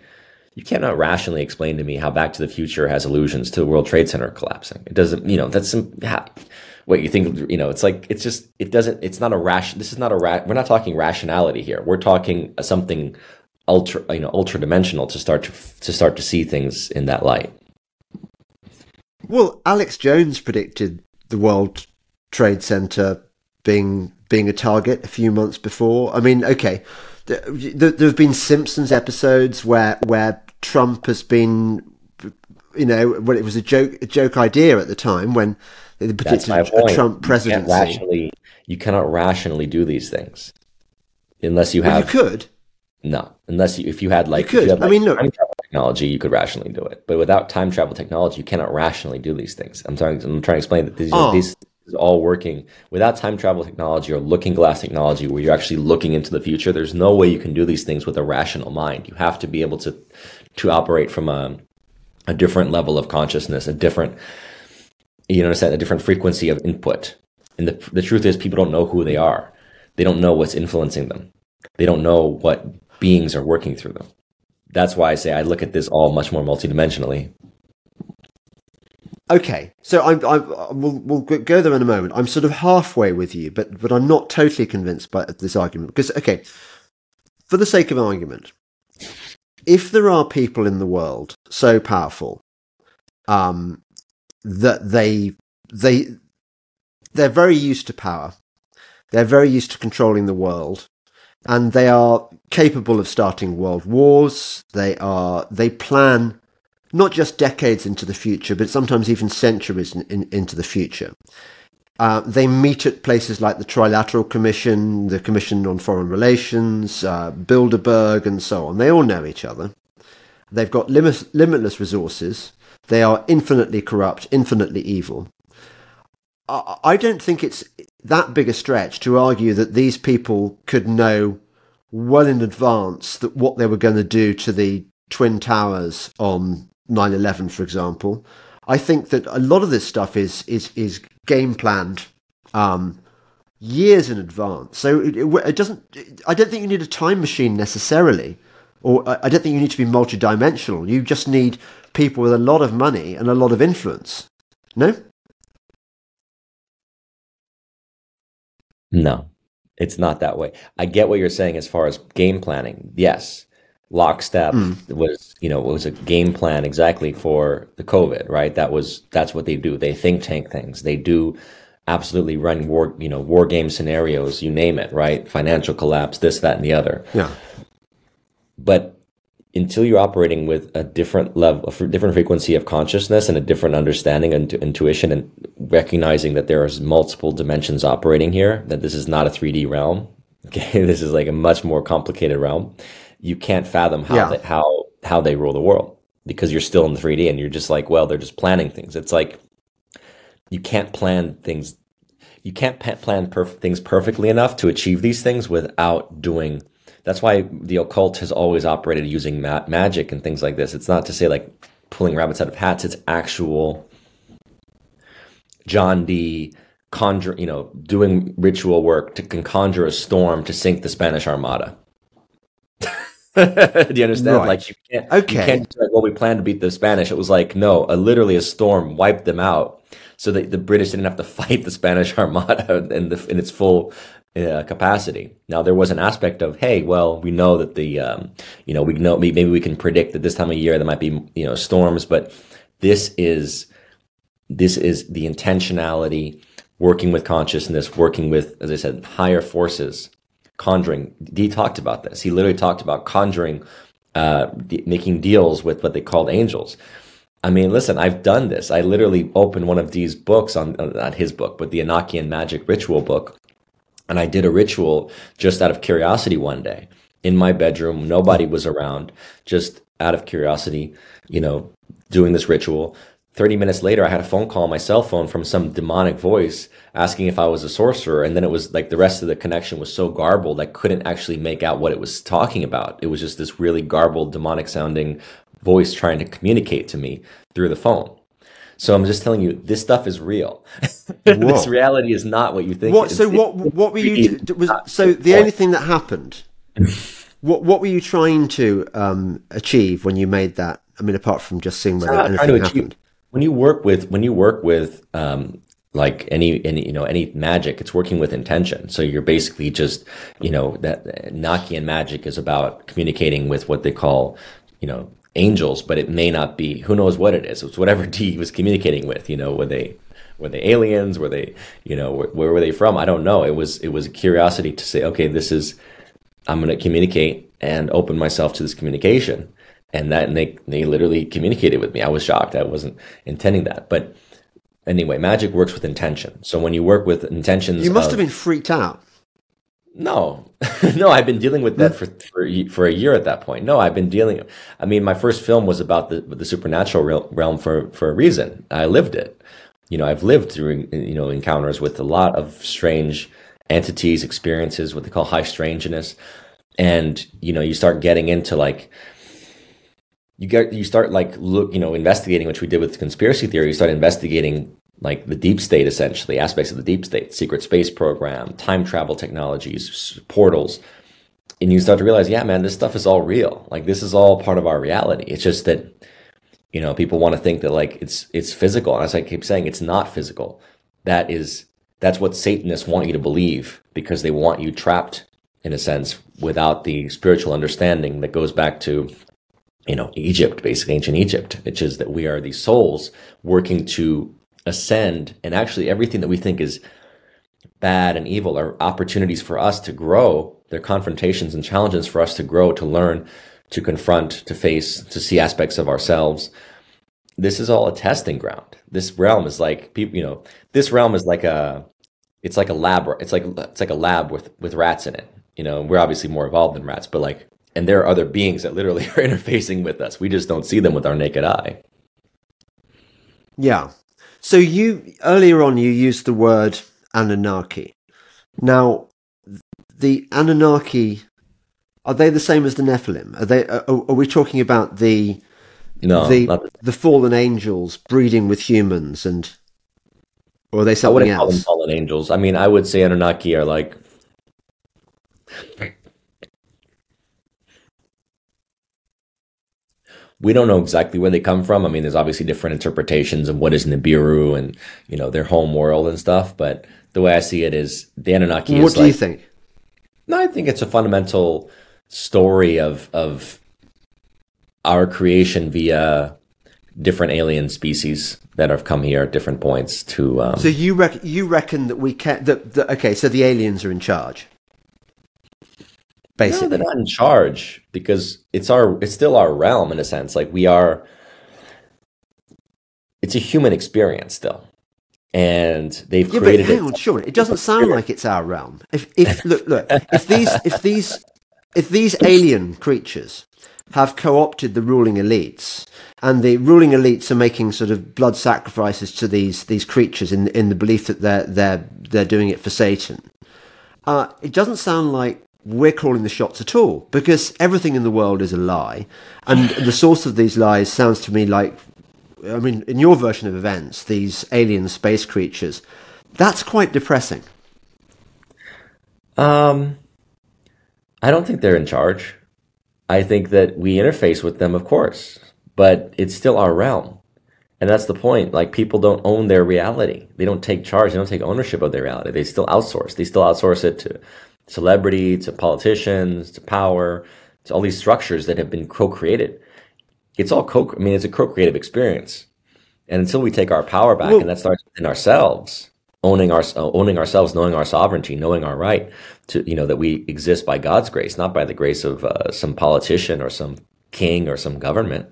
you cannot rationally explain to me how back to the future has allusions to the world trade center collapsing. It doesn't you know that's some yeah, what you think you know it's like it's just it doesn't it's not a ration this is not a ra- we're not talking rationality here. We're talking something ultra you know ultra dimensional to start to to start to see things in that light. Well, Alex Jones predicted the World Trade Center being being a target a few months before. I mean, okay, there, there have been Simpsons episodes where where Trump has been, you know, when it was a joke a joke idea at the time when they that's predicted my a Trump you presidency. rationally you cannot rationally do these things unless you Well, you could. no unless you if you had like You could. you had, I mean, look- time travel technology you could rationally do it but without time travel technology you cannot rationally do these things i'm trying i'm trying to explain that these, Oh. these is all working. Without time travel technology or looking glass technology where you're actually looking into the future there's no way you can do these things with a rational mind. You have to be able to to operate from a a different level of consciousness a different you understand a different frequency of input. And the, the truth is people don't know who they are. They don't know what's influencing them. They don't know what beings are working through them. That's why i say i look at this all much more multidimensionally Okay, so I'm, I'm we'll, we'll go there in a moment. I'm sort of halfway with you, but but I'm not totally convinced by this argument because okay, for the sake of argument, if there are people in the world so powerful, um, that they they they're very used to power, they're very used to controlling the world, and they are capable of starting world wars. They are they plan not just decades into the future, but sometimes even centuries in, in, into the future. Uh, they meet at places like the Trilateral Commission, the Commission on Foreign Relations, uh, Bilderberg, and so on. They all know each other. They've got limit, limitless resources. They are infinitely corrupt, infinitely evil. I, I don't think it's that big a stretch to argue that these people could know well in advance that what they were going to do to the Twin Towers on 9/11, for example. I think that a lot of this stuff is is is game planned um, years in advance. So it, it, it doesn't. I don't think you need a time machine necessarily, or I I don't think you need to be multidimensional. You just need people with a lot of money and a lot of influence. No? No, it's not that way. I get what you're saying as far as game planning. Yes, lockstep mm. was you know it was a game plan exactly for the covid right? That was that's what they do. They think tank things. They do absolutely run war you know war game scenarios you name it right? Financial collapse this that and the other. Yeah. But until you're operating with a different level a different frequency of consciousness and a different understanding and intuition and recognizing that there is multiple dimensions operating here that this is not a 3d realm (laughs) okay? This is like a much more complicated realm you can't fathom how yeah. they, how how they rule the world because you're still in 3D and you're just like, well, they're just planning things. It's like you can't plan things. You can't plan perf- things perfectly enough to achieve these things without doing. That's why the occult has always operated using ma- magic and things like this. It's not to say like pulling rabbits out of hats. It's actual John Dee conjure, you know, doing ritual work to conjure a storm to sink the Spanish Armada. (laughs) Do you understand? Right. Like you can't. Okay. You can't like, well, we plan to beat the Spanish. It was like no, a, literally a storm wiped them out, so that the British didn't have to (laughs) fight the Spanish (laughs) Armada in, the, in its full uh, capacity. Now there was an aspect of hey, well, we know that the um, you know we know maybe we can predict that this time of year there might be you know storms, but this is this is the intentionality working with consciousness, working with, as I said, higher forces conjuring. He talked about this. He literally talked about conjuring, uh, d- making deals with what they called angels. I mean, listen, I've done this. I literally opened one of these books on, not his book, but the Enochian Magic Ritual book. And I did a ritual just out of curiosity one day in my bedroom. Nobody was around, just out of curiosity, you know, doing this ritual. 30 minutes later, I had a phone call on my cell phone from some demonic voice asking if I was a sorcerer. And then it was like the rest of the connection was so garbled, I couldn't actually make out what it was talking about. It was just this really garbled, demonic sounding voice trying to communicate to me through the phone. So I'm just telling you, this stuff is real. (laughs) this reality is not what you think. What, so what? What were you? was, so the only thing that happened. what What were you trying to um, achieve when you made that? I mean, apart from just seeing whether anything happened when you work with when you work with um, like any any you know any magic it's working with intention. So you're basically just you know that Enochian magic is about communicating with what they call you know angels but it may not be who knows what it is. It's whatever (laughs) Dee was communicating with you know were they were they aliens? Were they you know where, where were they from? I don't know. It was it was a curiosity to say okay this is i'm going to communicate and open myself to this communication and that and they they literally communicated with me. I was shocked. I wasn't intending that, but anyway, magic works with intention. So when you work with intentions, you must of, have been freaked out. No, (laughs) no, I've been dealing with that for, for for a year at that point. No, I've been dealing. I mean, my first film was about the the supernatural realm for for a reason. I lived it. You know, I've lived through you know encounters with a lot of strange entities, experiences, what they call high strangeness, and you know, you start getting into like you get you start like look you know investigating which we did with conspiracy theory you start investigating like the deep state essentially aspects of the deep state secret space program time travel technologies portals. And you start to realize yeah man this stuff is all real. Like this is all part of our reality. It's just that you know people want to think that like it's it's physical. And as i keep saying it's not physical. That is that's what satanists want you to believe because they want you trapped in a sense without the spiritual understanding that goes back to you know, Egypt, basically ancient Egypt, which is that we are these souls working to ascend, and actually everything that we think is bad and evil are opportunities for us to grow. They're confrontations and challenges for us to grow, to learn, to confront, to face, to see aspects of ourselves. This is all a testing ground. This realm is like people, you know, this realm is like a, it's like a lab. It's like it's like a lab with with rats in it. You know, we're obviously more evolved than rats, but like and there are other beings that literally (laughs) are interfacing with us. We just don't see them with our naked eye. Yeah. So you earlier on you used the word Anunnaki. Now, the Anunnaki are they the same as the Nephilim? Are they? Uh, are, are we talking about the no the the, the fallen angels breeding with humans and? Or are they something I wouldn't else? call them fallen angels. I mean, I would say Anunnaki are like we don't know exactly where they come from. I mean, there's obviously different interpretations of what is Nibiru and you know their home world and stuff. But the way I see it is the Anunnaki. Is. What do like, you think? No, I think it's a fundamental story of of our creation via different alien species that have come here at different points to. Um, So you reckon you reckon that we can that, that okay? So the aliens are in charge, basically. they're not in charge because it's our it's still our realm in a sense. Like we are. It's a human experience still, and they've yeah, but hang it. on, Sean. It doesn't sound like it's our realm. If if look look if these if these if these alien creatures have co-opted the ruling elites, and the ruling elites are making sort of blood sacrifices to these these creatures in in the belief that they're they're they're doing it for Satan. Uh, it doesn't sound like we're calling the shots at all because everything in the world is a lie, and the source of these lies sounds to me like, I mean, in your version of events, these alien space creatures, that's quite depressing. Um, I don't think they're in charge. I think that we interface with them, of course, but it's still our realm. And that's the point. Like people don't own their reality. They don't take charge. They don't take ownership of their reality. They still outsource. They still outsource it to celebrity, to politicians, to power, to all these structures that have been co-created. It's all co. I mean, it's a co-creative experience. And until we take our power back, Well- and that starts in ourselves, owning our owning ourselves, knowing our sovereignty, knowing our right to you know that we exist by God's grace, not by the grace of uh, some politician or some king or some government.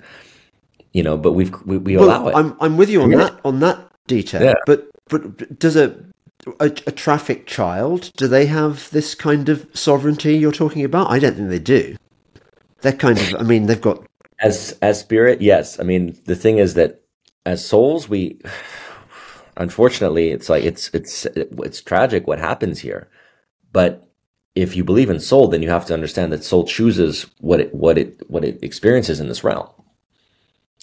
You know, but we've we, we allow it. I'm I'm with you on that on that detail. Yeah. But but does a, a a traffic child do they have this kind of sovereignty you're talking about? I don't think they do. They're kind of. I mean, they've got. as as spirit yes i mean the thing is that as souls we unfortunately it's like it's it's it's tragic what happens here but if you believe in soul then you have to understand that soul chooses what it what it what it experiences in this realm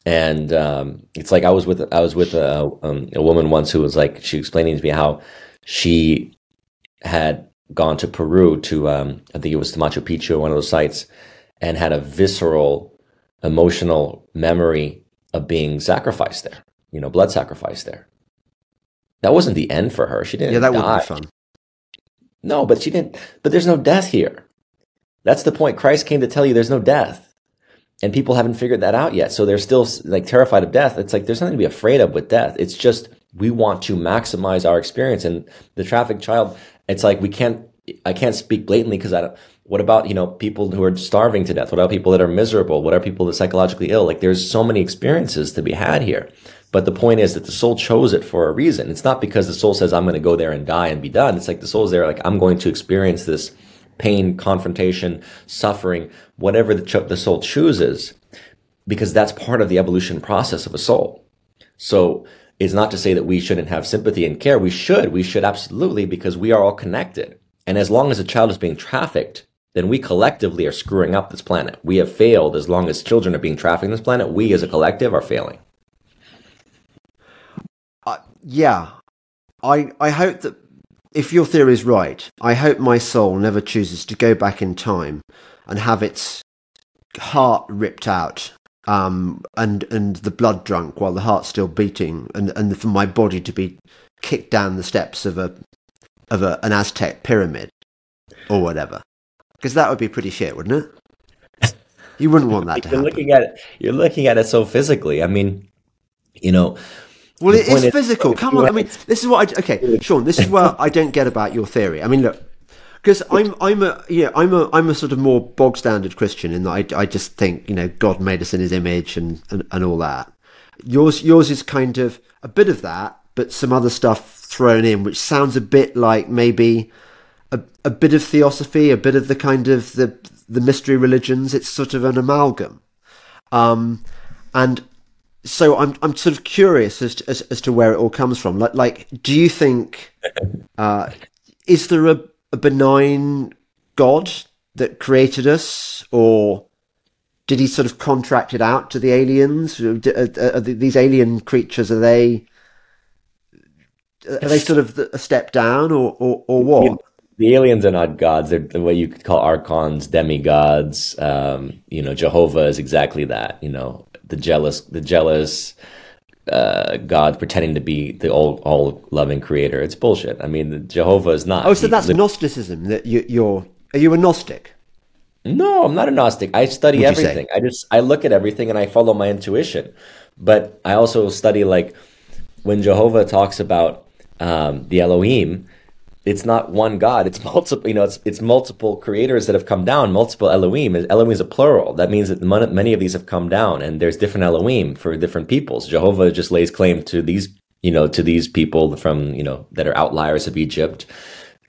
and um, it's like i was with i was with a, um, a woman once who was like she explaining to me how she had gone to peru to um, i think it was to machu picchu one of those sites and had a visceral emotional memory of being sacrificed there, you know, blood sacrificed there. That wasn't the end for her. She didn't Yeah, that die. would be fun. No, but she didn't. But there's no death here. That's the point. Christ came to tell you there's no death. And people haven't figured that out yet. So they're still like terrified of death. It's like there's nothing to be afraid of with death. It's just we want to maximize our experience. And the traffic child, it's like we can't, I can't speak blatantly because I don't, what about, you know, people who are starving to death? What about people that are miserable? What are people that are psychologically ill? Like there's so many experiences to be had here. But the point is that the soul chose it for a reason. It's not because the soul says, I'm going to go there and die and be done. It's like the soul's there, like, I'm going to experience this pain, confrontation, suffering, whatever the, cho- the soul chooses, because that's part of the evolution process of a soul. So it's not to say that we shouldn't have sympathy and care. We should. We should absolutely, because we are all connected. And as long as a child is being trafficked, then we collectively are screwing up this planet. We have failed as long as children are being trafficked in this planet. We as a collective are failing. Uh, yeah, I I hope that if your theory is right, I hope my soul never chooses to go back in time and have its heart ripped out um, and and the blood drunk while the heart's still beating, and and for my body to be kicked down the steps of a of a, an Aztec pyramid or whatever, because that would be pretty shit, wouldn't it? (laughs) You wouldn't want that to You're happen. looking at it. You're looking at it so physically. I mean, you know, Well, it is point is is- physical. Come on, I mean, this is what I okay, Sean. This is what I don't get about your theory. I mean, look, because I'm I'm a yeah I'm a I'm a sort of more bog standard Christian in that I, I just think you know God made us in His image and, and and all that. Yours yours is kind of a bit of that, but some other stuff thrown in, which sounds a bit like maybe a a bit of theosophy, a bit of the kind of the the mystery religions. It's sort of an amalgam. Um, and so I'm I'm sort of curious as to, as, as to where it all comes from. Like, like do you think uh, is there a, a benign God that created us, or did he sort of contract it out to the aliens? Are, are, are these alien creatures are they are they sort of a step down, or or, or what? the aliens are not gods. They're the way you could call archons, demigods. Um, you know, Jehovah is exactly that. You know, the jealous the jealous uh, God pretending to be the all all loving creator. It's bullshit. I mean, Jehovah is not. Oh, so that's Gnosticism. That you, you're are you a Gnostic? No, I'm not a Gnostic. I study everything. I just I look at everything and I follow my intuition. But I also study like when Jehovah talks about um, the Elohim, it's not one God. It's multiple. You know, it's it's multiple creators that have come down. Multiple Elohim. Elohim is a plural. That means that many of these have come down, and there's different Elohim for different peoples. Jehovah just lays claim to these, you know, to these people from you know that are outliers of Egypt,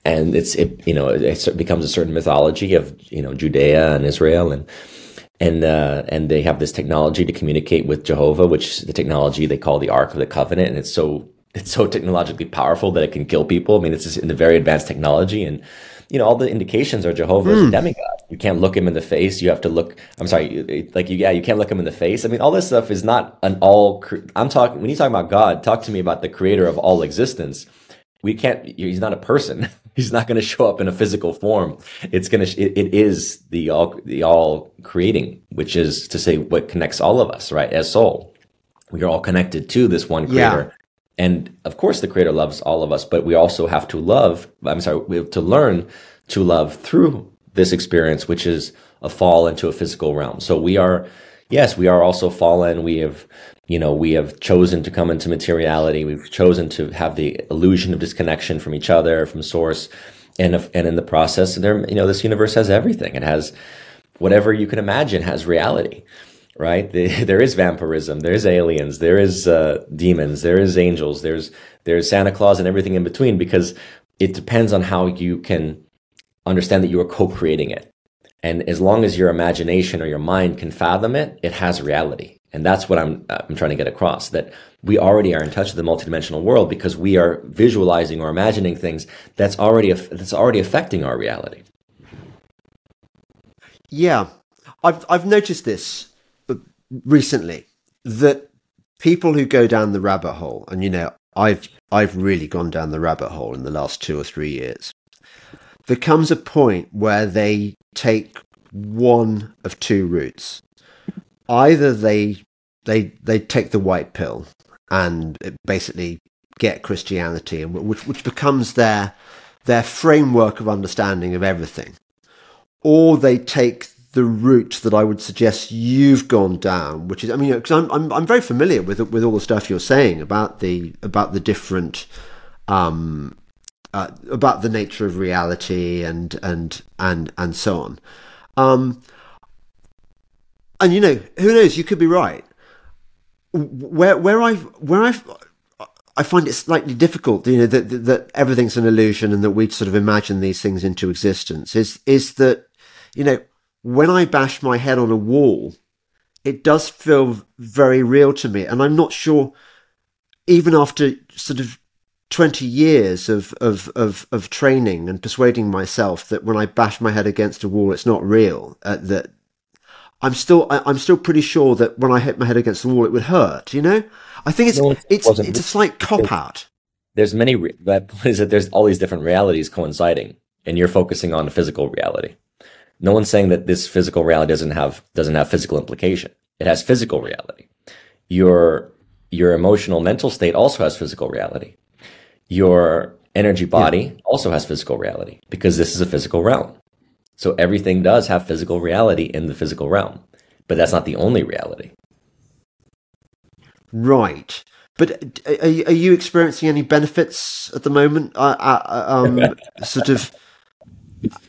and it's it you know it becomes a certain mythology of you know Judea and Israel and. And uh, and they have this technology to communicate with Jehovah, which the technology they call the Ark of the Covenant, and it's so it's so technologically powerful that it can kill people. I mean, it's just in the very advanced technology, and you know all the indications are Jehovah's mm. demigod. You can't look him in the face. You have to look. I'm sorry, like you, yeah, you can't look him in the face. I mean, all this stuff is not an all. I'm talking when you talk about God. Talk to me about the Creator of all existence. We can't. He's not a person. (laughs) he's not going to show up in a physical form. It's going to. It, it is the all the all creating, which is to say what connects all of us, right? As soul, we are all connected to this one Creator. Yeah and of course, the Creator loves all of us, but we also have to love, I'm sorry, we have to learn to love through this experience, which is a fall into a physical realm. So we are, yes, we are also fallen. We have, you know, we have chosen to come into materiality. We've chosen to have the illusion of disconnection from each other, from source. And, and in the process, there, you know, this universe has everything. It has whatever you can imagine has reality right? (laughs) there is vampirism, there's aliens, there is uh, demons, there is angels, there's there's Santa Claus and everything in between because it depends on how you can understand that you are co-creating it. And as long as your imagination or your mind can fathom it, it has reality. And that's what I'm I'm trying to get across that we already are in touch with the multidimensional world because we are visualizing or imagining things that's already that's already affecting our reality. Yeah. I've I've noticed this recently that people who go down the rabbit hole, and you know, I've I've really gone down the rabbit hole in the last two or three years. There comes a point where they take one of two routes. Either they they they take the white pill and basically get Christianity, and which which becomes their their framework of understanding of everything, or they take the route that I would suggest you've gone down, which is, I mean, because I'm, I'm I'm very familiar with with all the stuff you're saying about the about the different um, uh, about the nature of reality and and and and so on. Um, and you know, who knows? You could be right. Where where I where I I find it slightly difficult, you know, that, that that everything's an illusion and that we sort of imagine these things into existence. Is is that you know when I bash my head on a wall, it does feel very real to me. And I'm not sure, even after sort of 20 years of, of, of, of training and persuading myself that when I bash my head against a wall, it's not real, uh, that I'm still, I, am still pretty sure that when I hit my head against the wall, it would hurt, you know? I think it's, no, it's, it's a slight cop out. There's many, re- that is that there's all these different realities coinciding and you're focusing on the physical reality. No one's saying that this physical reality doesn't have doesn't have physical implication. It has physical reality. Your your emotional mental state also has physical reality. Your energy body yeah. also has physical reality because this is a physical realm. So everything does have physical reality in the physical realm, but that's not the only reality. Right. But are, are you experiencing any benefits at the moment? Uh, uh, um, (laughs) sort of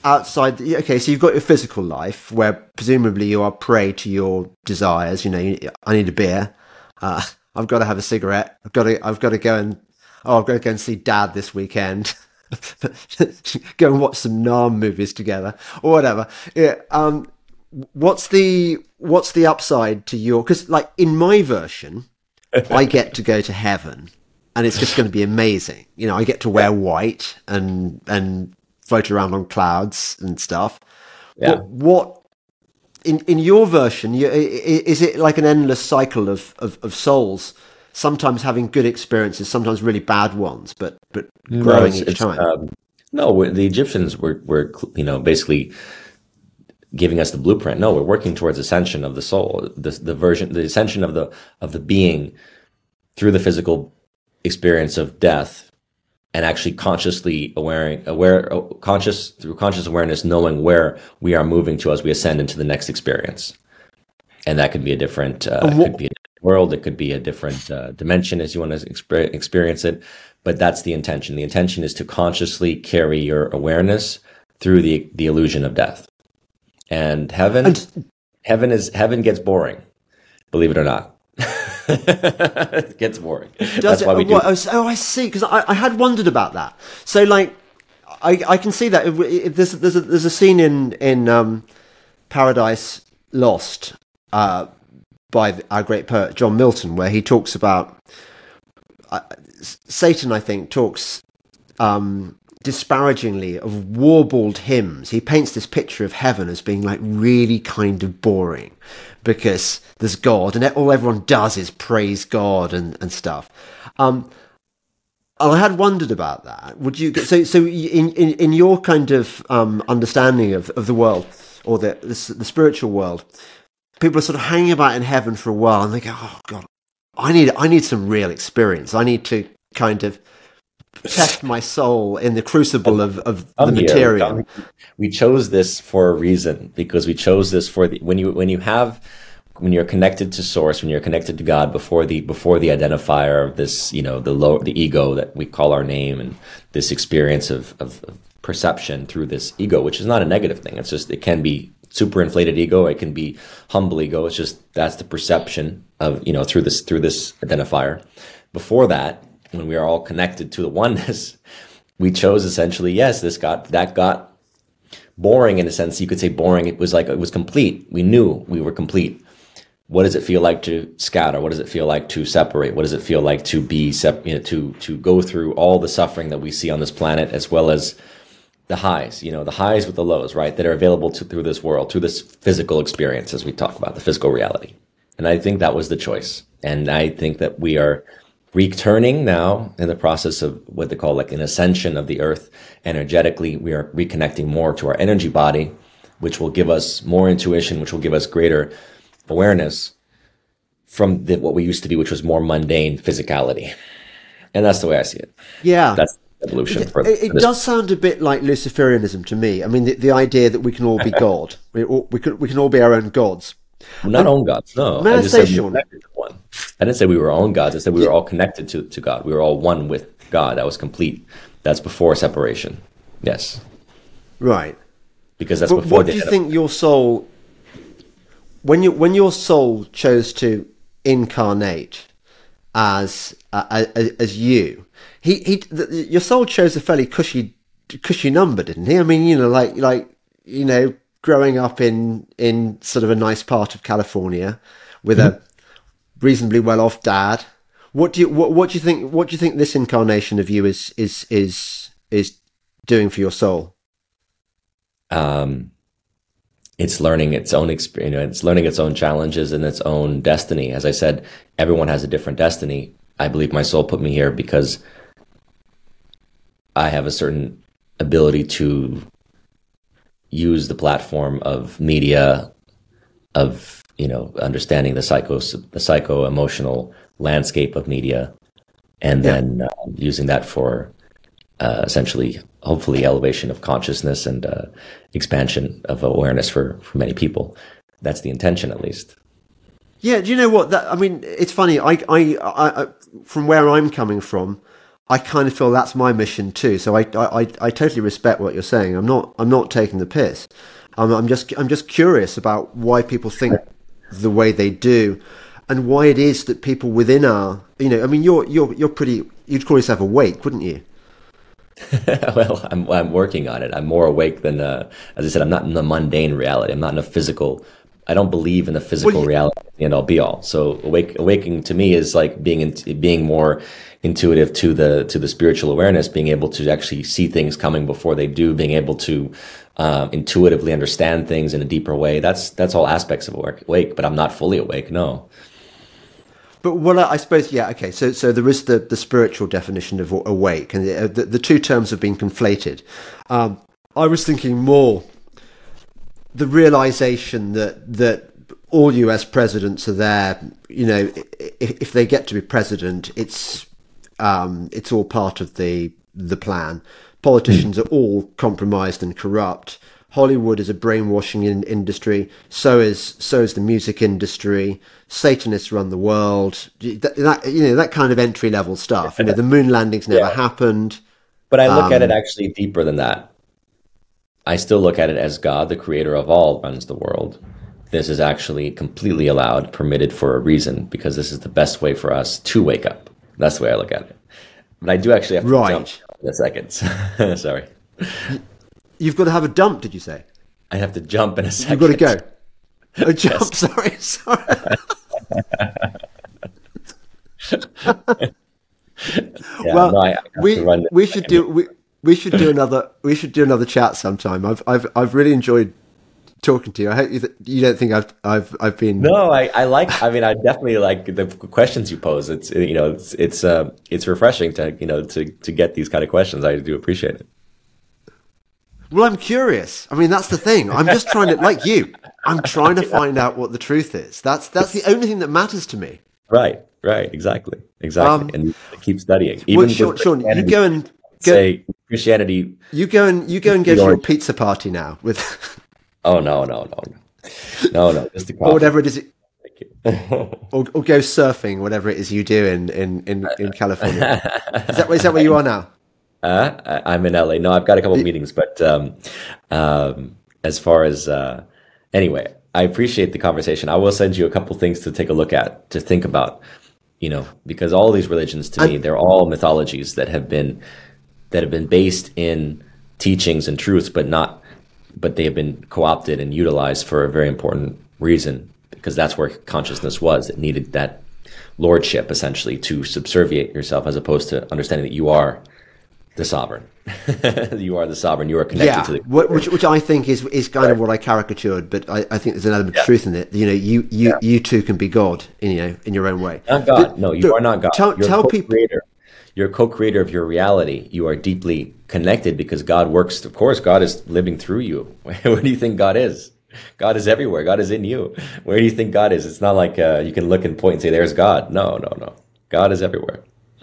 outside the, okay so you've got your physical life where presumably you are prey to your desires you know you, i need a beer. Uh, (laughs) i've got to have a cigarette. I've got to i've got to go and oh i've got to go and see dad this weekend. (laughs) Go and watch some Nam movies together or whatever. Yeah um what's the what's the upside to your because like in my version (laughs) i get to go to heaven and it's just going to be amazing. You know i get to wear white and and float around on clouds and stuff. Yeah. What, what in in your version? You, is it like an endless cycle of, of, of souls? Sometimes having good experiences, sometimes really bad ones, but but growing no, each time. Um, no, the Egyptians were were you know basically giving us the blueprint. No, we're working towards ascension of the soul, the, the version, the ascension of the of the being through the physical experience of death, and actually consciously aware, aware, conscious through conscious awareness, knowing where we are moving to as we ascend into the next experience, and that could be a different, uh, could be a different world, it could be a different uh, dimension as you want to exp- experience it, but that's the intention. The intention is to consciously carry your awareness through the the illusion of death. And heaven and, heaven is heaven gets boring believe it or not it (laughs) gets boring. That's it, why we do. Oh i see because I, I had wondered about that. So like i i can see that if, if there's there's a, there's a scene in in um, paradise lost uh, by our great poet john milton where he talks about uh, satan i think talks um, disparagingly of warbled hymns. He paints this picture of heaven as being like really kind of boring because there's God and all everyone does is praise God and, and stuff. Um, I had wondered about that. Would you so so in in, in your kind of um, understanding of, of the world or the, the the spiritual world, people are sort of hanging about in heaven for a while and they go, oh God, I need I need some real experience. I need to kind of test my soul in the crucible of, of the material. Here. We chose this for a reason because we chose this for the when you when you have when you're connected to source, when you're connected to God before the before the identifier of this, you know, the low the ego that we call our name and this experience of, of, of perception through this ego, which is not a negative thing. It's just it can be super inflated ego, it can be humble ego. It's just that's the perception of, you know, through this through this identifier. Before that, when we are all connected to the oneness, we chose essentially, yes, this got, that got boring in a sense. You could say boring. It was like, it was complete. We knew we were complete. What does it feel like to scatter? What does it feel like to separate? What does it feel like to be, sep- you know, to, to go through all the suffering that we see on this planet as well as the highs, you know, the highs with the lows, right? That are available to, through this world, through this physical experience, as we talk about the physical reality. And I think that was the choice. And I think that we are, returning now in the process of what they call like an ascension of the earth energetically. We are reconnecting more to our energy body which will give us more intuition which will give us greater awareness from the, what we used to be which was more mundane physicality. And that's the way i see it. Yeah. That's evolution it, it, it does sound a bit like luciferianism to me. I mean the, the idea that we can all be (laughs) god. We, we, can, we can all be our own gods well, not um, own gods no I said Sean, one I didn't say we were own gods. I said we were all connected to, to God. We were all one with God. That was complete. That's before separation. Yes. Right. Because that's but before. What do you think your soul, when you when your soul chose to incarnate as uh, as, as you, he he the, your soul chose a fairly cushy cushy number, didn't he? I mean, you know, like like you know, growing up in in sort of a nice part of California with mm-hmm. a reasonably well off dad. What do you what, what do you think? What do you think this incarnation of you is is is is doing for your soul? Um, it's learning its own experience. You know, it's learning its own challenges and its own destiny. As I said, everyone has a different destiny. I believe my soul put me here because I have a certain ability to use the platform of media, of you know, understanding the psycho the psycho emotional landscape of media, and yeah. then uh, using that for uh, essentially, hopefully, elevation of consciousness and uh, expansion of awareness for for many people. That's the intention, at least. Yeah, do you know what? That I mean, it's funny. I, I, I, from where I'm coming from, I kind of feel that's my mission too. So I, I, I totally respect what you're saying. I'm not, I'm not taking the piss. I'm, I'm just, I'm just curious about why people think the way they do and why it is that people within our you know i mean you're you're you're pretty you'd call yourself awake wouldn't you (laughs) well I'm, I'm working on it i'm more awake than uh, as i said i'm not in the mundane reality i'm not in a physical i don't believe in the physical well, you, reality and all be all so awake awakening to me is like being in, being more intuitive to the to the spiritual awareness being able to actually see things coming before they do being able to um, intuitively understand things in a deeper way. That's that's all aspects of awake, but I'm not fully awake. No. But well, I suppose yeah. Okay, so so there is the, the spiritual definition of awake, and the, the, the two terms have been conflated. Um, I was thinking more the realization that that all U.S. presidents are there. You know, if, if they get to be president, it's um, it's all part of the the plan. Politicians are all compromised and corrupt. Hollywood is a brainwashing in, industry. So is so is the music industry. Satanists run the world. That, that you know that kind of entry level stuff. You know, the moon landings never Yeah. happened. But I look at it Um, actually deeper than that. I still look at it as God, the creator of all, runs the world. This is actually completely allowed, permitted for a reason, because this is the best way for us to wake up. That's the way I look at it. But I do actually have to Right. jump in a second. (laughs) Sorry. You've got to have a dump. Did you say? I have to jump in a second. You've got to go. A jump. (laughs) (laughs) Sorry. Sorry. Yeah, well, no, we to run this we should do we, we should do another we should do another chat sometime. I've I've I've really enjoyed talking to you. I hope you, th- you don't think I've I've I've been No, I, I like. I mean, I definitely like the questions you pose. It's you know, it's it's uh, it's refreshing to you know to to get these kind of questions. I do appreciate it. Well, I'm curious. I mean, that's the thing. I'm just trying to, like you, I'm trying to find out what the truth is. That's that's the only thing that matters to me. Right, right, exactly, exactly, Um, and keep studying. Well, Even Sean, with Sean, you go and go, say Christianity. you go and you go and go to your pizza party now with Oh no, no, no, no, no, no. Just the (laughs) or whatever it is, Thank you. (laughs) or, or go surfing, whatever it is you do in in in, in California. Is that is that where you are now? (laughs) Uh, I- I'm in LA. No, I've got a couple meetings, but um, um, as far as uh, anyway, I appreciate the conversation. I will send you a couple things to take a look at, to think about. You know, because all these religions, to me, they're all mythologies that have been that have been based in teachings and truths, but not, but they have been co-opted and utilized for a very important reason, because that's where consciousness was. It needed that lordship essentially to subserviate yourself, as opposed to understanding that you are the sovereign. (laughs) you are the sovereign. You are connected yeah, to the. which which I think is is kind of what I caricatured, but I, I think there's an element of truth in it. You know, you you you too can be God, in, you know, in your own way. Not God. No, you Look, are not God. Tell, You're tell people. You're a co-creator of your reality. You are deeply connected because God works. Of course, God is living through you. (laughs) Where do you think God is? God is everywhere. God is in you. Where do you think God is? It's not like uh, you can look and point and say, "There's God." No, no, no. God is everywhere.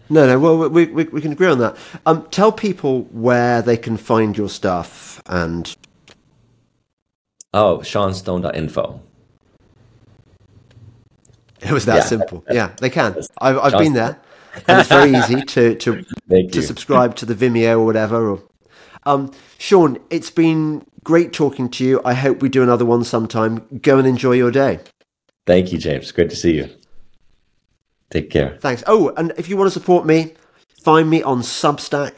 No, no. Well, we, we we can agree on that. Um, tell people where they can find your stuff and Oh, SeanStone.info. it was that Yeah. simple. Yeah, they can. I've I've been there, and it's very easy (laughs) to to Thank to you. subscribe to the Vimeo or whatever. Or, um, Sean, it's been great talking to you. I hope we do another one sometime. Go and enjoy your day. Thank you, James. Great to see you. Take care. Thanks. Oh, and if you want to support me, find me on Substack.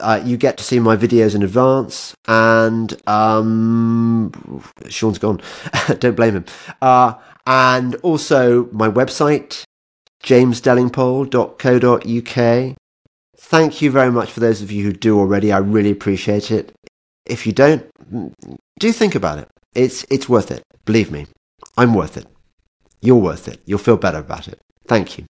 Uh, you get to see my videos in advance, and um, Sean's gone. (laughs) Don't blame him. Uh, and also my website, jamesdelingpole.co.uk. Thank you very much for those of you who do already. I really appreciate it. If you don't, mm, do think about it. It's it's worth it. Believe me, I'm worth it. You're worth it. You'll feel better about it. Thank you.